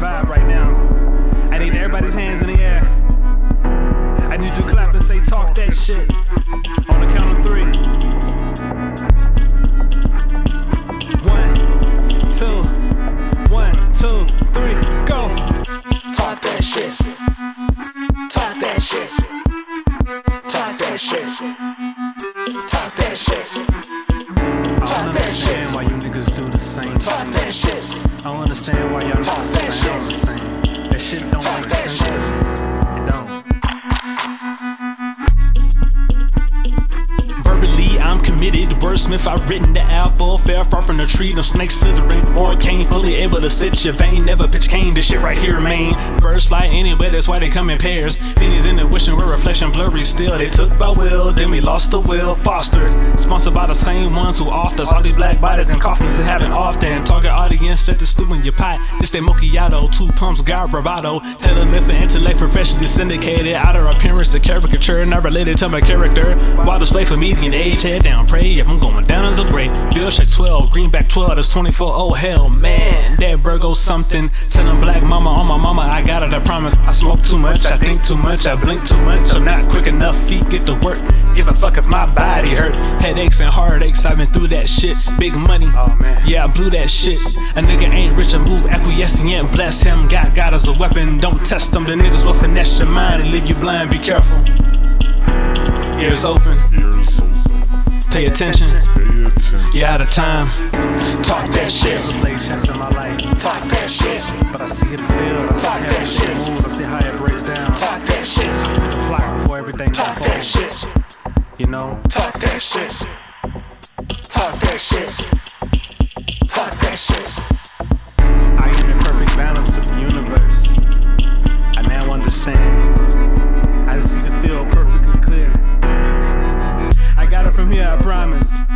vibe right now. I need everybody's hands in the air. I need you to clap and say, talk that shit. On the count of three. One, two, one, two, three, go. Talk that shit. Talk that shit. Talk that shit. Talk that shit. Talk that shit. I don't understand why you niggas do the same. Talk that shit. I don't understand why y'all niggas the same. That shit don't make I'm committed. Wordsmith, I've written the apple. Fair far from the tree. No snakes slithering or cane. Fully able to stitch your vein. Never pitch cane. This shit right here, main. Birds fly anywhere, that's why they come in pairs. Pennies in the wishing, we're reflection blurry still. They took by will, then we lost the will. Fostered, sponsored by the same ones who offed us. All these black bodies and coffins that happen often. Target audience, let the stew in your pot. This they macchiato, two pumps, guard bravado. Tell them if the intellect professionally syndicated. Outer appearance, a caricature, not related to my character. While display for median age, head down, pray. Yep, I'm going down as a grade. Bill check 12, greenback 12, that's 24. Oh hell, man, that Virgo something. Telling black mama on my mama, I got it, I promise. I smoke too much, I think too much, I blink too much. I'm not quick enough, feet get to work. Give a fuck if my body hurt. Headaches and heartaches, I've been through that shit. Big money, Oh, man. yeah, I blew that shit. A nigga ain't rich, I move acquiescent, yeah, bless him. Got God as a weapon, don't test them. The niggas will finesse your mind and leave you blind, be careful. Ears open, Ears open, pay attention. You out of time. Talk that shit. Never played chess in my life. Talk that shit. But I see the field, I see Talk how that it shit. moves, I see how it breaks down. Talk that shit. I see the plot before everything Talk that shit. You know? Talk that shit. Talk that shit. Talk that shit. I promise.